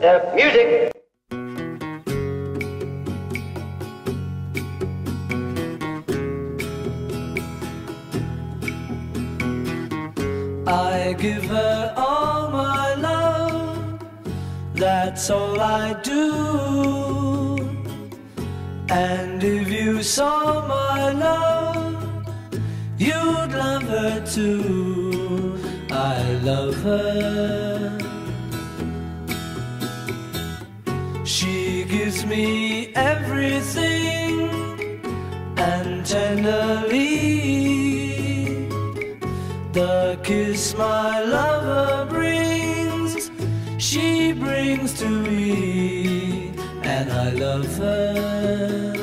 Uh, music. I give her all my love, that's all I do. And if you saw my love, you'd love her too. I love her. Gives me everything and tenderly the kiss my lover brings, she brings to me, and I love her.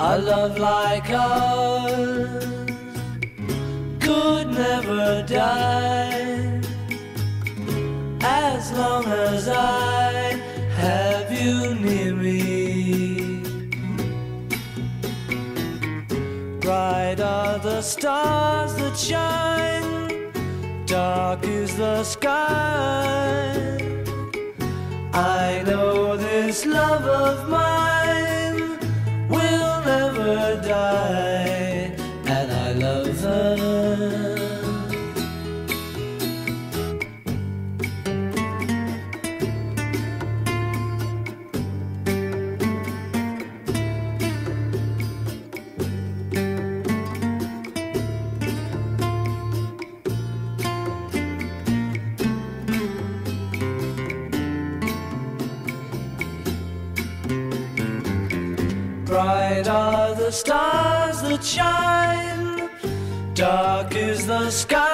A love like ours could never die as long as I have you near me. Bright are the stars that shine, dark is the sky. I know this love of mine will never die, and I love her. Bright are the stars that shine, dark is the sky.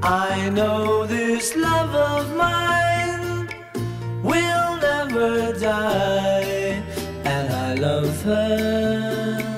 I know this love of mine will never die, and I love her.